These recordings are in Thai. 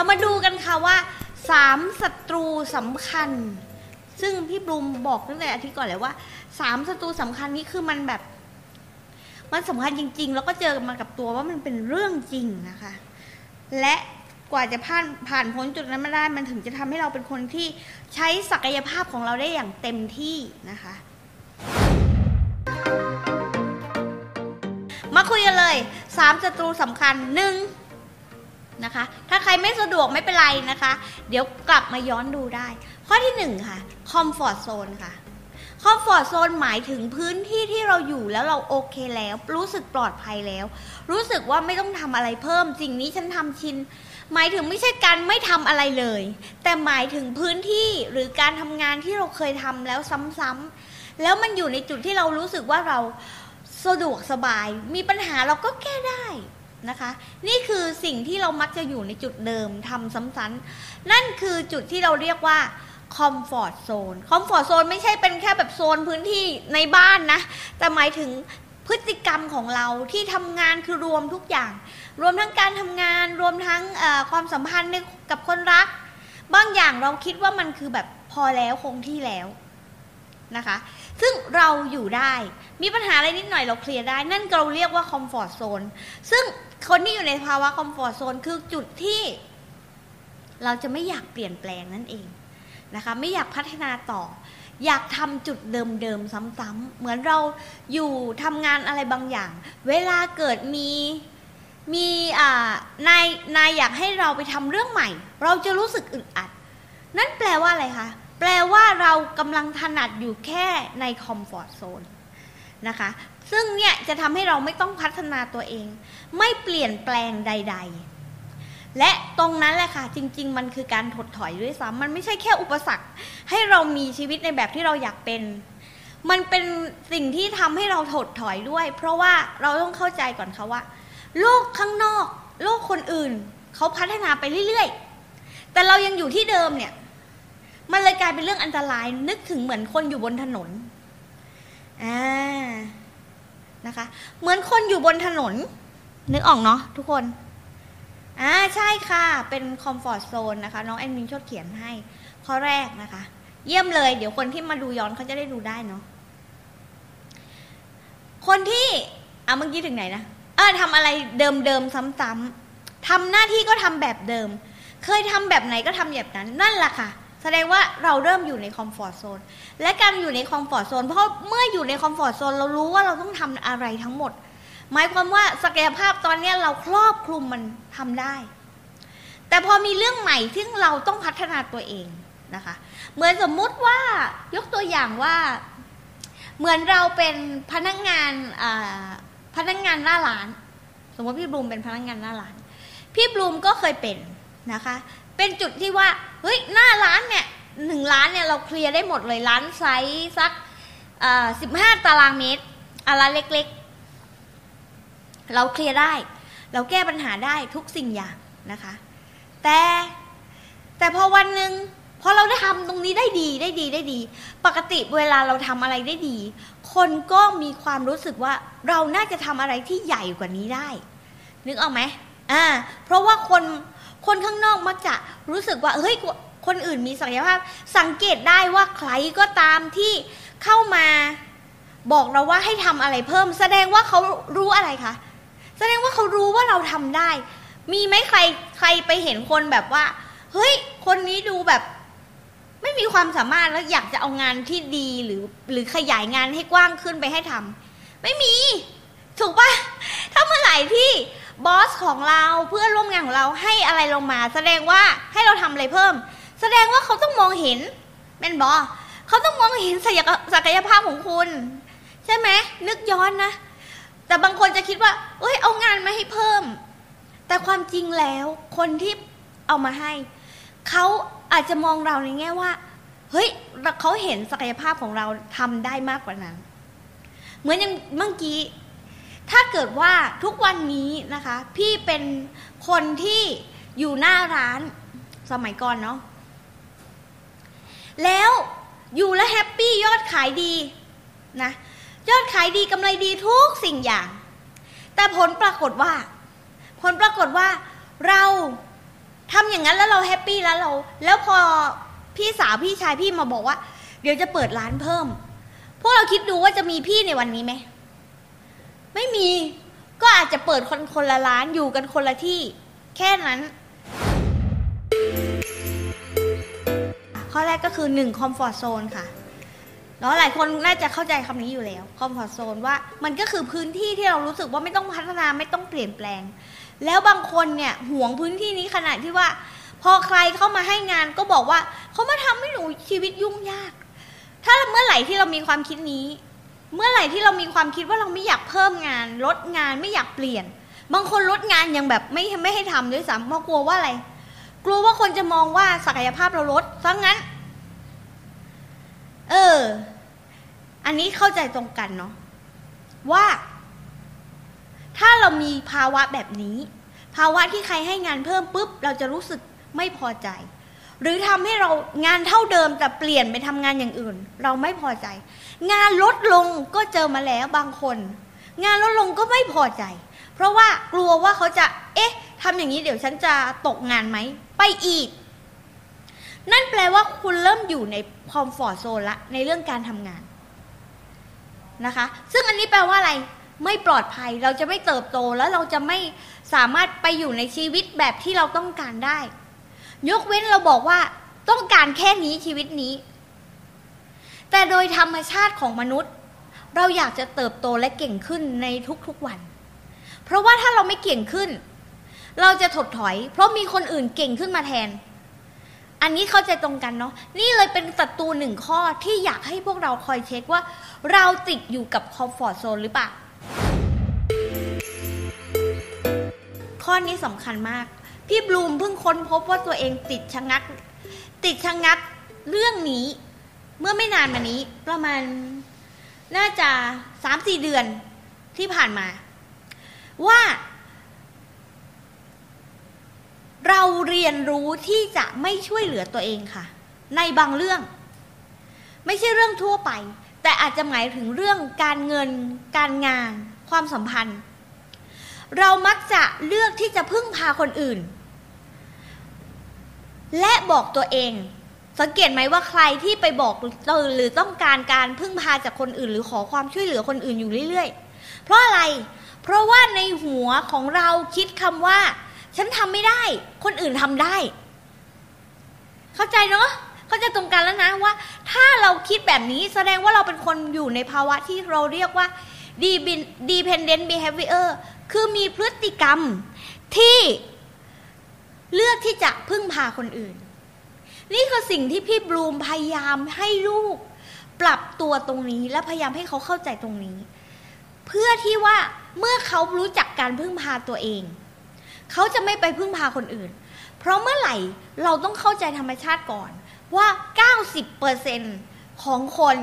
เรามาดูกันค่ะว่าสามศัตรูสำคัญ ซึ่งพี่บลูมบอกตั้งแต่อาทิตย์ก่อนเลยว่าสามศัตรูสำคัญนี้คือมันแบบ มันสำคัญจริง ๆ แล้วก็เจอมากับตัวว่ามันเป็นเรื่องจริงนะคะ และกว่าจะผ่านผ่านพ้นจุดนั้นมาได้ มันถึงจะทำให้เราเป็นคนที่ใช้ศักยภาพของเราได้อย่างเต็มที่นะคะ มาคุยกันเลยสามศัตรูสำคัญหนึ่ง นะคะ ถ้าใครไม่สะดวกไม่เป็นไรนะคะ เดี๋ยวกลับมาย้อนดูได้ ข้อที่หนึ่งค่ะคอมฟอร์ z โซนค่ะคอมฟอร์ z โซนหมายถึงพื้นที่ที่เราอยู่แล้วเราโอเคแล้ว รู้สึกปลอดภัยแล้ว รู้สึกว่าไม่ต้องทำอะไรเพิ่ม สิ่งนี้ฉันทำชิน หมายถึงไม่ใช่การไม่ทำอะไรเลย แต่หมายถึงพื้นที่หรือการทำงานที่เราเคยทำแล้วซ้ำๆแล้วมันอยู่ในจุดที่เรารู้สึกว่าเราสะดวกสบาย มีปัญหาเราก็แก้ได้ นะคะ นี่คือสิ่งที่เรามักจะอยู่ในจุดเดิมทำซ้ำๆนั่นคือจุดที่เราเรียกว่าคอมฟอร์ z โซนคอมฟอร์ z โซนไม่ใช่เป็นแค่แบบโซนพื้นที่ในบ้านนะ แต่หมายถึงพฤติกรรมของเราที่ทำงานคือรวมทุกอย่าง รวมทั้งการทำงาน รวมทั้งความสัมพันธ์กับคนรัก บางอย่างเราคิดว่ามันคือแบบพอแล้วคงที่แล้ว นะคะ ซึ่งเราอยู่ได้มีปัญหาอะไรนิดหน่อยเราเคลียร์ได้ นั่นเราเรียกว่าคอมฟอร์ z โซนซึ่งคนที่อยู่ในภาวะคอมฟอร์ z โซนคือจุดที่เราจะไม่อยากเปลี่ยนแปลงนั่นเองนะคะ ไม่อยากพัฒนาต่อ อยากทำจุดเดิมๆซ้ำๆเหมือนเราอยู่ทำงานอะไรบางอย่าง เวลาเกิดมีมีอ่านายนายอยากให้เราไปทำเรื่องใหม่ เราจะรู้สึกอึดอัด นั่นแปลว่าอะไรคะ แปลว่าเรากำลังถนัดอยู่แค่ในคอมฟอร์ z โซนนะคะ ซึ่งเนี่ยจะทำให้เราไม่ต้องพัฒนาตัวเอง ไม่เปลี่ยนแปลงใด ๆ และตรงนั้นแหละค่ะ จริง ๆ มันคือการถดถอยด้วยซ้ำมันไม่ใช่แค่อุปสรรค ให้เรามีชีวิตในแบบที่เราอยากเป็น มันเป็นสิ่งที่ทำให้เราถดถอยด้วย เพราะว่าเราต้องเข้าใจก่อนค่ะว่าโลกข้างนอก โลกคนอื่น เขาพัฒนาไปเรื่อยๆ แต่เรายังอยู่ที่เดิมเนี่ย มันเลยกลายเป็นเรื่องอันตราย นึกถึงเหมือนคนอยู่บนถนนอ่านะคะ เหมือนคนอยู่บนถนน นึกออกเนาะทุกคนอ่าใช่ค่ะ เป็นคอมฟอร์ z โซนนะคะ น้องแอดมินจดเขียนให้ข้อแรกนะคะ เยี่ยมเลย เดี๋ยวคนที่มาดูย้อนเขาจะได้ดูได้เนาะคนที่อะเมื่อกี้ถึงไหนนะเออทำอะไรเดิมๆซ้ำๆทำหน้าที่ก็ทำแบบเดิม เคยทำแบบไหนก็ทำแบบนั้น นั่นแหละค่ะ แสดงว่าเราเริ่มอยู่ในคอมฟอร์ z โซน และการอยู่ในคอมฟอร์ z โซน เพราะเมื่ออยู่ในคอมฟอร์ z โซนเรารู้ว่าเราต้องทำอะไรทั้งหมด หมายความว่าศักยภาพตอนนี้เราครอบคลุมมันทำได้ แต่พอมีเรื่องใหม่ที่เราต้องพัฒนาตัวเองนะคะ เหมือนสมมุติว่ายกตัวอย่างว่า เหมือนเราเป็นพนักงานพนักงานหน้าร้าน สมมติพี่บลูมเป็นพนักงานหน้าร้าน พี่บลูมก็เคยเป็นนะคะ เป็นจุดที่ว่า เฮ้ยหน้าร้านเนี่ยหนึ่งร้านเนี่ยเราเคลียร์ได้หมดเลยร้านไซส์สักสิบห้าตารางเมตรอะไรเล็กๆ เราเคลียร์ได้ เราแก้ปัญหาได้ทุกสิ่งอย่างนะคะ แต่แต่พอวันหนึ่งพอเราได้ทำตรงนี้ได้ดีได้ดีได้ดี ปกติเวลาเราทำอะไรได้ดี คนก็มีความรู้สึกว่าเราน่าจะทำอะไรที่ใหญ่กว่านี้ได้ นึกออกไหมอ่าเพราะว่าคน คนข้างนอกมักจะรู้สึกว่าเฮ้ยคนอื่นมีศักยภาพ สังเกตได้ว่าใครก็ตามที่เข้ามาบอกเราว่าให้ทำอะไรเพิ่ม แสดงว่าเขารู้อะไรคะแสดงว่าเขารู้ว่าเราทำได้ มีไหมใครใครไปเห็นคนแบบว่า เฮ้ย คนนี้ดูแบบ ไม่มีความสามารถแล้วอยากจะเอางานที่ดีหรือ หรือขยายงานให้กว้างขึ้นไปให้ทำไม่มี ถูกปะถ้าเมื่อไหร่ที่ บอสของเราเพื่อนร่วมงานของเราให้อะไรลงมา แสดงว่าให้เราทำอะไรเพิ่ม แสดงว่าเขาต้องมองเห็นเป็นบอเขาต้องมองเห็นศักยภาพของคุณ ใช่ไหมนึกย้อนนะ แต่บางคนจะคิดว่า เอ้ยเอางานมาให้เพิ่ม แต่ความจริงแล้วคนที่เอามาให้ เขาอาจจะมองเราในแง่ว่า เฮ้ยเขาเห็นศักยภาพของเราทำได้มากกว่านั้น เหมือนอย่างเมื่อกี้ ถ้าเกิดว่าทุกวันนี้นะคะ พี่เป็นคนที่อยู่หน้าร้านสมัยก่อนเนาะแล้วอยู่แล้ว happy ยอดขายดีนะยอดขายดีกำไรดีทุกสิ่งอย่าง แต่ผลปรากฏว่า ผลปรากฏว่าเราทำอย่างนั้นแล้วเรา happy แล้วเรา แล้วพอพี่สาวพี่ชายพี่มาบอกว่า เดี๋ยวจะเปิดร้านเพิ่ม พวกเราคิดดูว่าจะมีพี่ในวันนี้ไหม ไม่มีก็อาจจะเปิดคนคนละร้านอยู่กันคนละที่ แค่นั้น ข้อแรกก็คือ1คอมฟอร์ z โซนค่ะแล้วหลายคนน่าจะเข้าใจคำนี้อยู่แล้วคอมฟอร์ z โซนว่ามันก็คือพื้นที่ที่เรารู้สึกว่าไม่ต้องพัฒนาไม่ต้องเปลี่ยนแปลง แล้วบางคนเนี่ยห่วงพื้นที่นี้ขนาดที่ว่า พอใครเข้ามาให้งานก็บอกว่าเขามาทำให้หนูชีวิตยุ่งยาก ถ้าเมื่อไหร่ที่เรามีความคิดนี้ เมื่อไหร่ที่เรามีความคิดว่าเราไม่อยากเพิ่มงาน ลดงานไม่อยากเปลี่ยน บางคนลดงานยังแบบไม่ไม่ให้ทำด้วยซ้ำเพราะกลัวว่าอะไร กลัวว่าคนจะมองว่าศักยภาพเราลดซะงงั้น เออ อันนี้เข้าใจตรงกันเนาะว่า ถ้าเรามีภาวะแบบนี้ ภาวะที่ใครให้งานเพิ่มปุ๊บ เราจะรู้สึกไม่พอใจ หรือทำให้เรางานเท่าเดิมแต่เปลี่ยนไปทำงานอย่างอื่น เราไม่พอใจ งานลดลงก็เจอมาแล้วบางคน งานลดลงก็ไม่พอใจ เพราะว่ากลัวว่าเขาจะ เอ๊ะทำอย่างนี้เดี๋ยวฉันจะตกงานไหมไปอีก นั่นแปลว่าคุณเริ่มอยู่ในคอมฟอร์ทโซนละในเรื่องการทำงานนะคะ ซึ่งอันนี้แปลว่าอะไรไม่ปลอดภัยเราจะไม่เติบโตแล้วเราจะไม่สามารถไปอยู่ในชีวิตแบบที่เราต้องการได้ ยกเว้นเราบอกว่าต้องการแค่นี้ชีวิตนี้ แต่โดยธรรมชาติของมนุษย์ เราอยากจะเติบโตและเก่งขึ้นในทุกๆวัน เพราะว่าถ้าเราไม่เก่งขึ้น เราจะถดถอย เพราะมีคนอื่นเก่งขึ้นมาแทน อันนี้เข้าใจตรงกันเนาะนี่เลยเป็นศัตรูหนึ่งข้อที่อยากให้พวกเราคอยเช็คว่า เราติดอยู่กับคอมฟอร์ทโซนหรือเปล่าข้อนี้สำคัญมาก พี่บลูมเพิ่งค้นพบว่าตัวเองติดชะงัก ติดชะงักเรื่องนี้ เมื่อไม่นานมานี้ ประมาณน่าจะสามสี่เดือนที่ผ่านมา ว่า เราเรียนรู้ที่จะไม่ช่วยเหลือตัวเองค่ะ ในบางเรื่อง ไม่ใช่เรื่องทั่วไป แต่อาจจะหมายถึงเรื่องการเงิน การงาน ความสัมพันธ์ เรามักจะเลือกที่จะพึ่งพาคนอื่น และบอกตัวเอง สังเกตไหมว่าใครที่ไปบอกหรือต้องการการพึ่งพาจากคนอื่น หรือขอความช่วยเหลือคนอื่นอยู่เรื่อย ๆ เพราะอะไร เพราะว่าในหัวของเราคิดคำว่า ฉันทำไม่ได้ คนอื่นทำได้ เข้าใจเนาะเขาใจตรงกันแล้วนะว่า ถ้าเราคิดแบบนี้แสดงว่าเราเป็นคนอยู่ในภาวะที่เราเรียกว่า dependent behavior คือมีพฤติกรรมที่ เลือกที่จะพึ่งพาคนอื่น นี่คือสิ่งที่พี่บลูมพยายามให้ลูก ปรับตัวตรงนี้และพยายามให้เขาเข้าใจตรงนี้ เพื่อที่ว่าเมื่อเขารู้จักการพึ่งพาตัวเอง เขาจะไม่ไปพึ่งพาคนอื่น เพราะเมื่อไหร่เราต้องเข้าใจธรรมชาติก่อนว่า 90%ของคน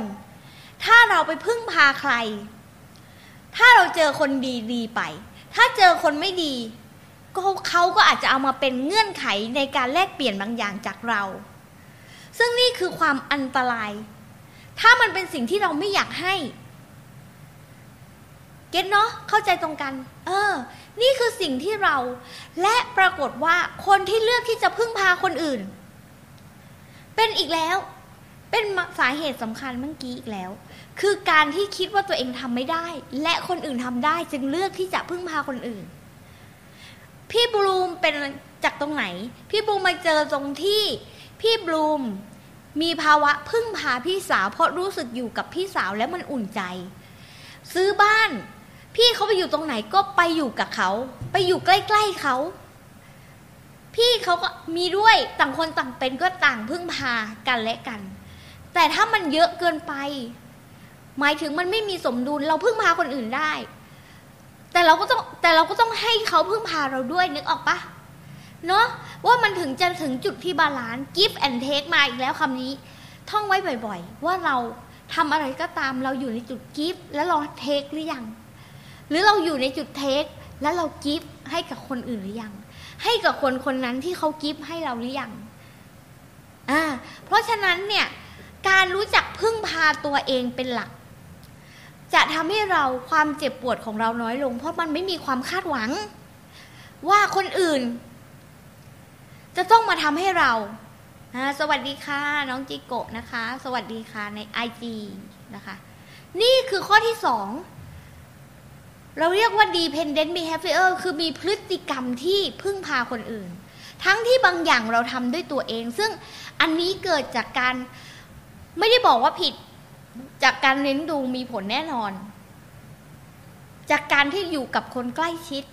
ถ้าเราไปพึ่งพาใคร ถ้าเราเจอคนดีๆไป ถ้าเจอคนไม่ดี ก็เขาก็อาจจะเอามาเป็นเงื่อนไขในการแลกเปลี่ยนบางอย่างจากเรา ซึ่งนี่คือความอันตราย ถ้ามันเป็นสิ่งที่เราไม่อยากให้ เก็ตเนาะเข้าใจตรงกัน เออ นี่คือสิ่งที่เรา และปรากฏว่าคนที่เลือกที่จะพึ่งพาคนอื่น เป็นอีกแล้ว เป็นสาเหตุสำคัญเมื่อกี้อีกแล้วคือการที่คิดว่าตัวเองทำไม่ได้ และคนอื่นทำได้จึงเลือกที่จะพึ่งพาคนอื่น พี่บลูมเป็นจากตรงไหน พี่บลูมมาเจอตรงที่พี่บลูมมีภาวะพึ่งพาพี่สาว เพราะรู้สึกอยู่กับพี่สาวแล้วมันอุ่นใจ ซื้อบ้าน พี่เขาไปอยู่ตรงไหนก็ไปอยู่กับเขา ไปอยู่ใกล้ ๆเขา พี่เขาก็มีด้วยต่างคนต่างเป็นก็ต่างพึ่งพากันและกัน แต่ถ้ามันเยอะเกินไป หมายถึงมันไม่มีสมดุลเราพึ่งพาคนอื่นได้ แต่เราก็ต้อง แต่เราก็ต้องให้เขาพึ่งพาเราด้วยนึกออกปะเนาะว่ามันถึงจะถึงจุดที่บาลานซ์ give and take มาอีกแล้วคำนี้ ท่องไว้บ่อย ๆ ว่าเราทำอะไรก็ตามเราอยู่ในจุด give แล้วเรา take หรือยัง หรือเราอยู่ในจุด take แล้วเรา give ให้กับคนอื่นหรือยัง ให้กับคนคนนั้นที่เขา give ให้เราหรือยังอ่าเพราะฉะนั้นเนี่ยการรู้จักพึ่งพาตัวเองเป็นหลัก จะทำให้เราความเจ็บปวดของเราน้อยลง เพราะมันไม่มีความคาดหวัง ว่าคนอื่น จะต้องมาทำให้เราสวัสดีค่ะ น้องจิโกะนะคะ สวัสดีค่ะใน IG นะคะ นี่คือข้อที่สองเราเรียกว่า dependent behavior คือมีพฤติกรรมที่พึ่งพาคนอื่น ทั้งที่บางอย่างเราทำด้วยตัวเอง ซึ่งอันนี้เกิดจากการไม่ได้บอกว่าผิด จากการเลี้ยงดูมีผลแน่นอน จากการที่อยู่กับคนใกล้ชิด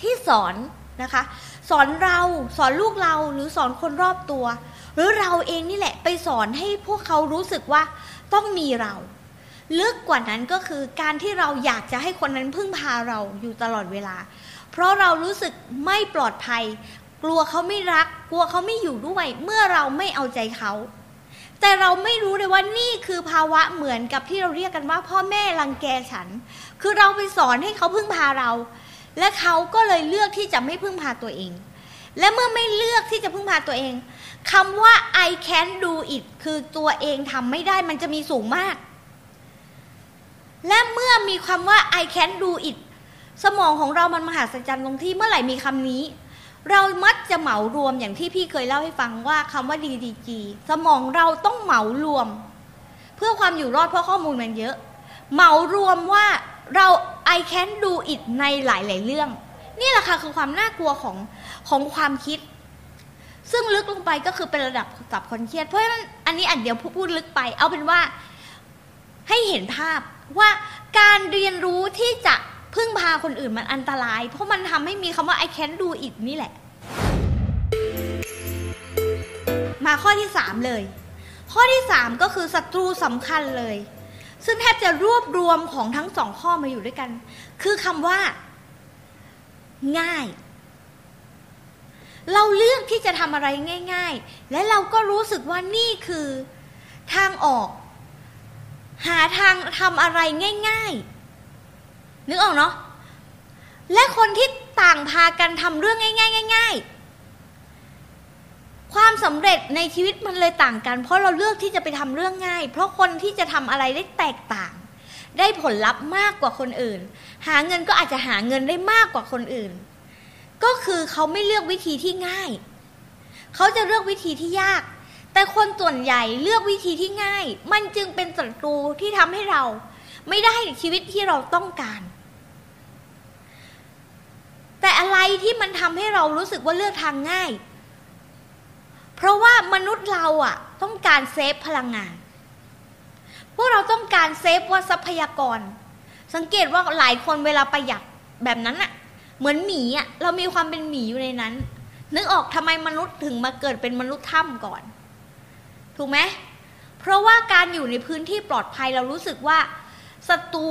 ที่สอนนะคะ สอนเราสอนลูกเราหรือสอนคนรอบตัว หรือเราเองนี่แหละไปสอนให้พวกเขารู้สึกว่าต้องมีเราลึกกว่านั้นก็คือการที่เราอยากจะให้คนนั้นพึ่งพาเราอยู่ตลอดเวลา เพราะเรารู้สึกไม่ปลอดภัย กลัวเขาไม่รัก กลัวเขาไม่อยู่ด้วย เมื่อเราไม่เอาใจเขา แต่เราไม่รู้เลยว่านี่คือภาวะเหมือนกับที่เราเรียกกันว่า พ่อแม่รังแกฉัน คือเราไปสอนให้เขาพึ่งพาเรา และเขาก็เลยเลือกที่จะไม่พึ่งพาตัวเอง และเมื่อไม่เลือกที่จะพึ่งพาตัวเองคำว่า I can do it คือตัวเองทำไม่ได้มันจะมีสูงมาก และเมื่อมีคำว่า I can do it สมองของเรามันมหัศจรรย์ตรงที่เมื่อไหร่มีคำนี้ เรามักจะเหมารวมอย่างที่พี่เคยเล่าให้ฟังว่าคำว่า DDG สมองเราต้องเหมารวม เพื่อความอยู่รอดเพราะข้อมูลมันเยอะ เหมารวมว่าเรา I can do it ในหลาย ๆ เรื่อง นี่แหละค่ะคือความน่ากลัวของของความคิด ซึ่งลึกลงไปก็คือเป็นระดับสับคนเครียดเพราะฉะนั้นอันนี้อันเดียวพูดลึกไป เอาเป็นว่าให้เห็นภาพว่าการเรียนรู้ที่จะ พึ่งพาคนอื่นมันอันตราย เพราะมันทำให้มีคำว่า I can do it นี่แหละ มาข้อที่สามเลย ข้อที่สามก็คือศัตรูสำคัญเลย ซึ่งแทบจะรวบรวมของทั้งสองข้อมาอยู่ด้วยกัน คือคำว่า ง่าย เราเลือกที่จะทำอะไรง่าย ๆ และเราก็รู้สึกว่านี่คือทางออก หาทางทำอะไรง่าย ๆ นึกออกเนาะและคนที่ต่างพากันทำเรื่องง่ายๆง่ายๆ ความสำเร็จในชีวิตมันเลยต่างกัน เพราะเราเลือกที่จะไปทำเรื่องง่าย เพราะคนที่จะทำอะไรได้แตกต่าง ได้ผลลัพธ์มากกว่าคนอื่น หาเงินก็อาจจะหาเงินได้มากกว่าคนอื่น ก็คือเขาไม่เลือกวิธีที่ง่าย เขาจะเลือกวิธีที่ยาก แต่คนส่วนใหญ่เลือกวิธีที่ง่าย มันจึงเป็นศัตรูที่ทำให้เรา ไม่ได้ชีวิตที่เราต้องการ แต่อะไรที่มันทำให้เรารู้สึกว่าเลือกทางง่าย เพราะว่ามนุษย์เราอะต้องการเซฟพลังงาน พวกเราต้องการเซฟว่าทรัพยากร สังเกตว่าหลายคนเวลาประหยัดแบบนั้นอะเหมือนหมีอะเรามีความเป็นหมีอยู่ในนั้น นึกออกทำไมมนุษย์ถึงมาเกิดเป็นมนุษย์ถ้ำก่อน ถูกไหมเพราะว่าการอยู่ในพื้นที่ปลอดภัยเรารู้สึกว่าศัตรู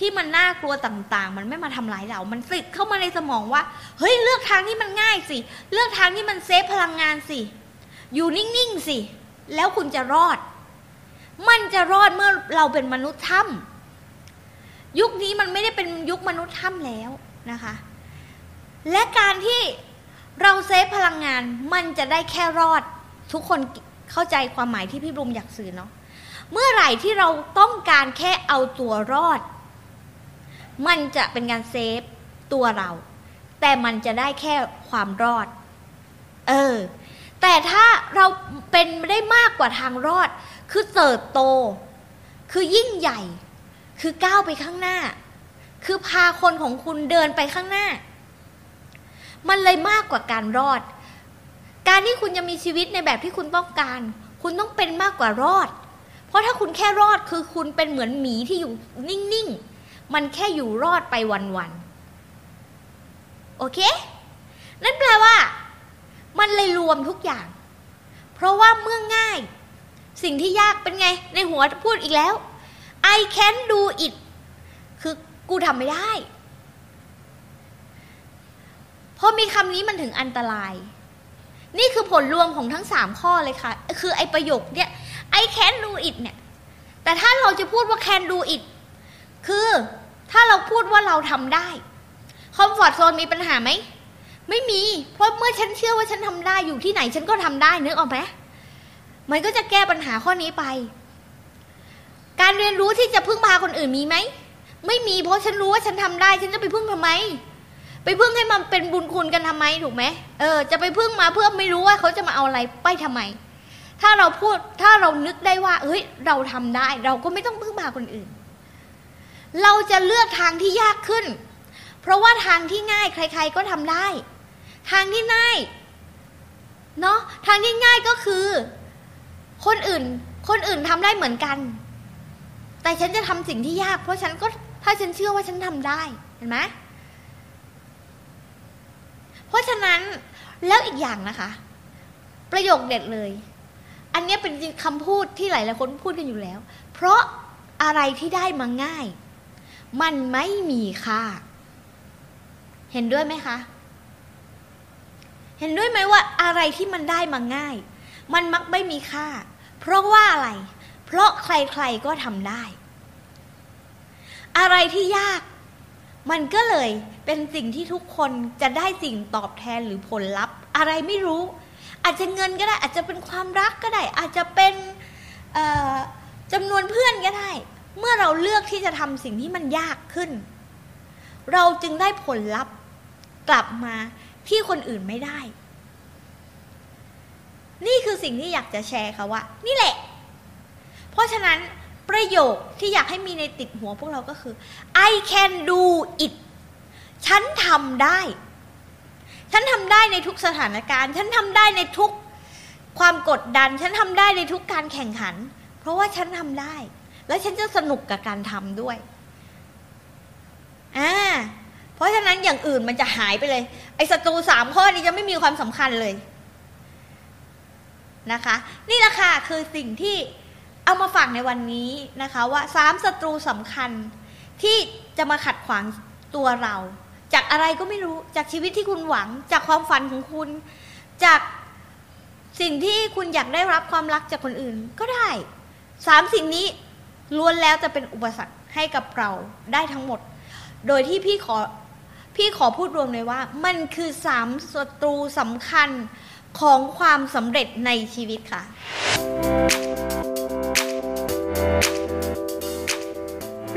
ที่มันน่ากลัวต่างๆ มันไม่มาทำร้ายเรา มันติดเข้ามาในสมองว่า เฮ้ยเลือกทางที่มันง่ายสิ เลือกทางที่มันเซฟพลังงานสิ อยู่นิ่งๆสิ แล้วคุณจะรอด มันจะรอดเมื่อเราเป็นมนุษย์ถ้ำยุคนี้มันไม่ได้เป็นยุคมนุษย์ถ้ำแล้วนะคะ และการที่เราเซฟพลังงาน มันจะได้แค่รอด ทุกคนเข้าใจความหมายที่พี่บุมอยากสื่อเนาะ เมื่อไหร่ที่เราต้องการแค่เอาตัวรอด มันจะเป็นการเซฟตัวเรา แต่มันจะได้แค่ความรอด เออ แต่ถ้าเราเป็นได้มากกว่าทางรอด คือเติบโต คือยิ่งใหญ่ คือก้าวไปข้างหน้า คือพาคนของคุณเดินไปข้างหน้า มันเลยมากกว่าการรอด การที่คุณจะมีชีวิตในแบบที่คุณต้องการ คุณต้องเป็นมากกว่ารอด เพราะถ้าคุณแค่รอดคือคุณเป็นเหมือนหมีที่อยู่นิ่งๆ มันแค่อยู่รอดไปวันๆโอเค นั่นแปลว่า มันเลยรวมทุกอย่าง เพราะว่าเมื่อง่าย สิ่งที่ยากเป็นไง ในหัวพูดอีกแล้ว I can do it คือกูทำไม่ได้มีคำนี้มันถึงอันตราย นี่คือผลรวมของทั้งสามข้อเลยค่ะ คือไอประโยคเนี่ย I can do it เนี่ย แต่ถ้าเราจะพูดว่า can do it คือ พูดว่าเราทำได้คอมฟอร์ z โซนมีปัญหาไหมไม่มี เพราะเมื่อฉันเชื่อว่าฉันทำได้อยู่ที่ไหนฉันก็ทำได้นึกออกไหมมันก็จะแก้ปัญหาข้อนี้ไป การเรียนรู้ที่จะพึ่งพาคนอื่นมีไหมไม่มีเพราะฉันรู้ว่าฉันทำได้ ฉันจะไปพึ่งทำไม ไปพึ่งให้มันเป็นบุญคุณกันทำไมถูกไหมเออจะไปพึ่งมาเพื่อไม่รู้ว่าเขาจะมาเอาอะไรไปทำไม ถ้าเราพูดถ้าเรานึกได้ว่าเฮ้ย เราทำได้ เราก็ไม่ต้องพึ่งพาคนอื่น เราจะเลือกทางที่ยากขึ้น เพราะว่าทางที่ง่ายใคร ๆ ก็ทำได้ ทางที่ง่ายเนาะทางที่ง่ายก็คือ คนอื่น คนอื่นทำได้เหมือนกัน แต่ฉันจะทำสิ่งที่ยาก เพราะฉันก็ถ้าฉันเชื่อว่าฉันทำได้เห็นไหมเพราะฉะนั้นแล้วอีกอย่างนะคะ ประโยคเด็ดเลย อันนี้เป็นคำพูดที่หลายๆคนพูดกันอยู่แล้ว เพราะอะไรที่ได้มาง่าย มันไม่มีค่า เห็นด้วยไหมคะ เห็นด้วยไหมว่าอะไรที่มันได้มาง่าย มันมักไม่มีค่า เพราะว่าอะไร เพราะใครๆก็ทำได้ อะไรที่ยาก มันก็เลยเป็นสิ่งที่ทุกคนจะได้สิ่งตอบแทนหรือผลลัพธ์ อะไรไม่รู้ อาจจะเงินก็ได้ อาจจะเป็นความรักก็ได้ อาจจะเป็นจำนวนเพื่อนก็ได้ เมื่อเราเลือกที่จะทำสิ่งที่มันยากขึ้น เราจึงได้ผลลัพธ์กลับมาที่คนอื่นไม่ได้ นี่คือสิ่งที่อยากจะแชร์ค่ะว่า นี่แหละ เพราะฉะนั้นประโยคที่อยากให้มีในติดหัวพวกเราก็คือ I can do it ฉันทำได้ ฉันทำได้ในทุกสถานการณ์ ฉันทำได้ในทุกความกดดัน ฉันทำได้ในทุกการแข่งขัน เพราะว่าฉันทำได้ และฉันจะสนุกกับการทำด้วยอ่าเพราะฉะนั้นอย่างอื่นมันจะหายไปเลย ไอ้ศัตรูสามข้อนี้จะไม่มีความสำคัญเลยนะคะ นี่แหละค่ะคือสิ่งที่เอามาฝากในวันนี้นะคะว่าสามศัตรูสำคัญที่จะมาขัดขวางตัวเรา จากอะไรก็ไม่รู้จากชีวิตที่คุณหวัง จากความฝันของคุณ จากสิ่งที่คุณอยากได้รับความรักจากคนอื่นก็ได้สามสิ่งนี้ ล้วนแล้วจะเป็นอุปสรรคให้กับเราได้ทั้งหมด โดยที่พี่ขอพี่ขอพูดรวมเลยว่า มันคือสามศัตรูสำคัญของความสำเร็จในชีวิตค่ะ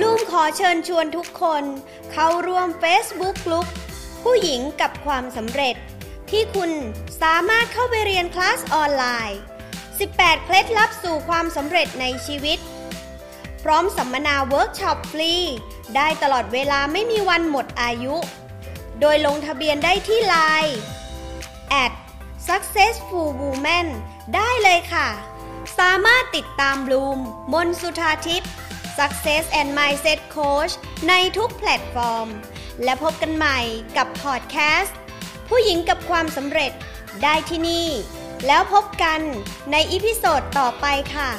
บลูมขอเชิญชวนทุกคน เข้าร่วม Facebook กลุ่มผู้หญิงกับความสำเร็จ ที่คุณสามารถเข้าไปเรียนคลาสออนไลน์ 18 เคล็ดลับสู่ความสำเร็จในชีวิต พร้อมสัมมนาเวิร์กช็อปฟรี ได้ตลอดเวลาไม่มีวันหมดอายุ โดยลงทะเบียนได้ที่ไลน์ at successful woman ได้เลยค่ะ สามารถติดตามบลูม มนสุธาทิพย์ Success and Mindset Coach ในทุกแพลตฟอร์ม และพบกันใหม่กับพอดแคสต์ ผู้หญิงกับความสำเร็จได้ที่นี่ แล้วพบกันใน episode ต่อไปค่ะ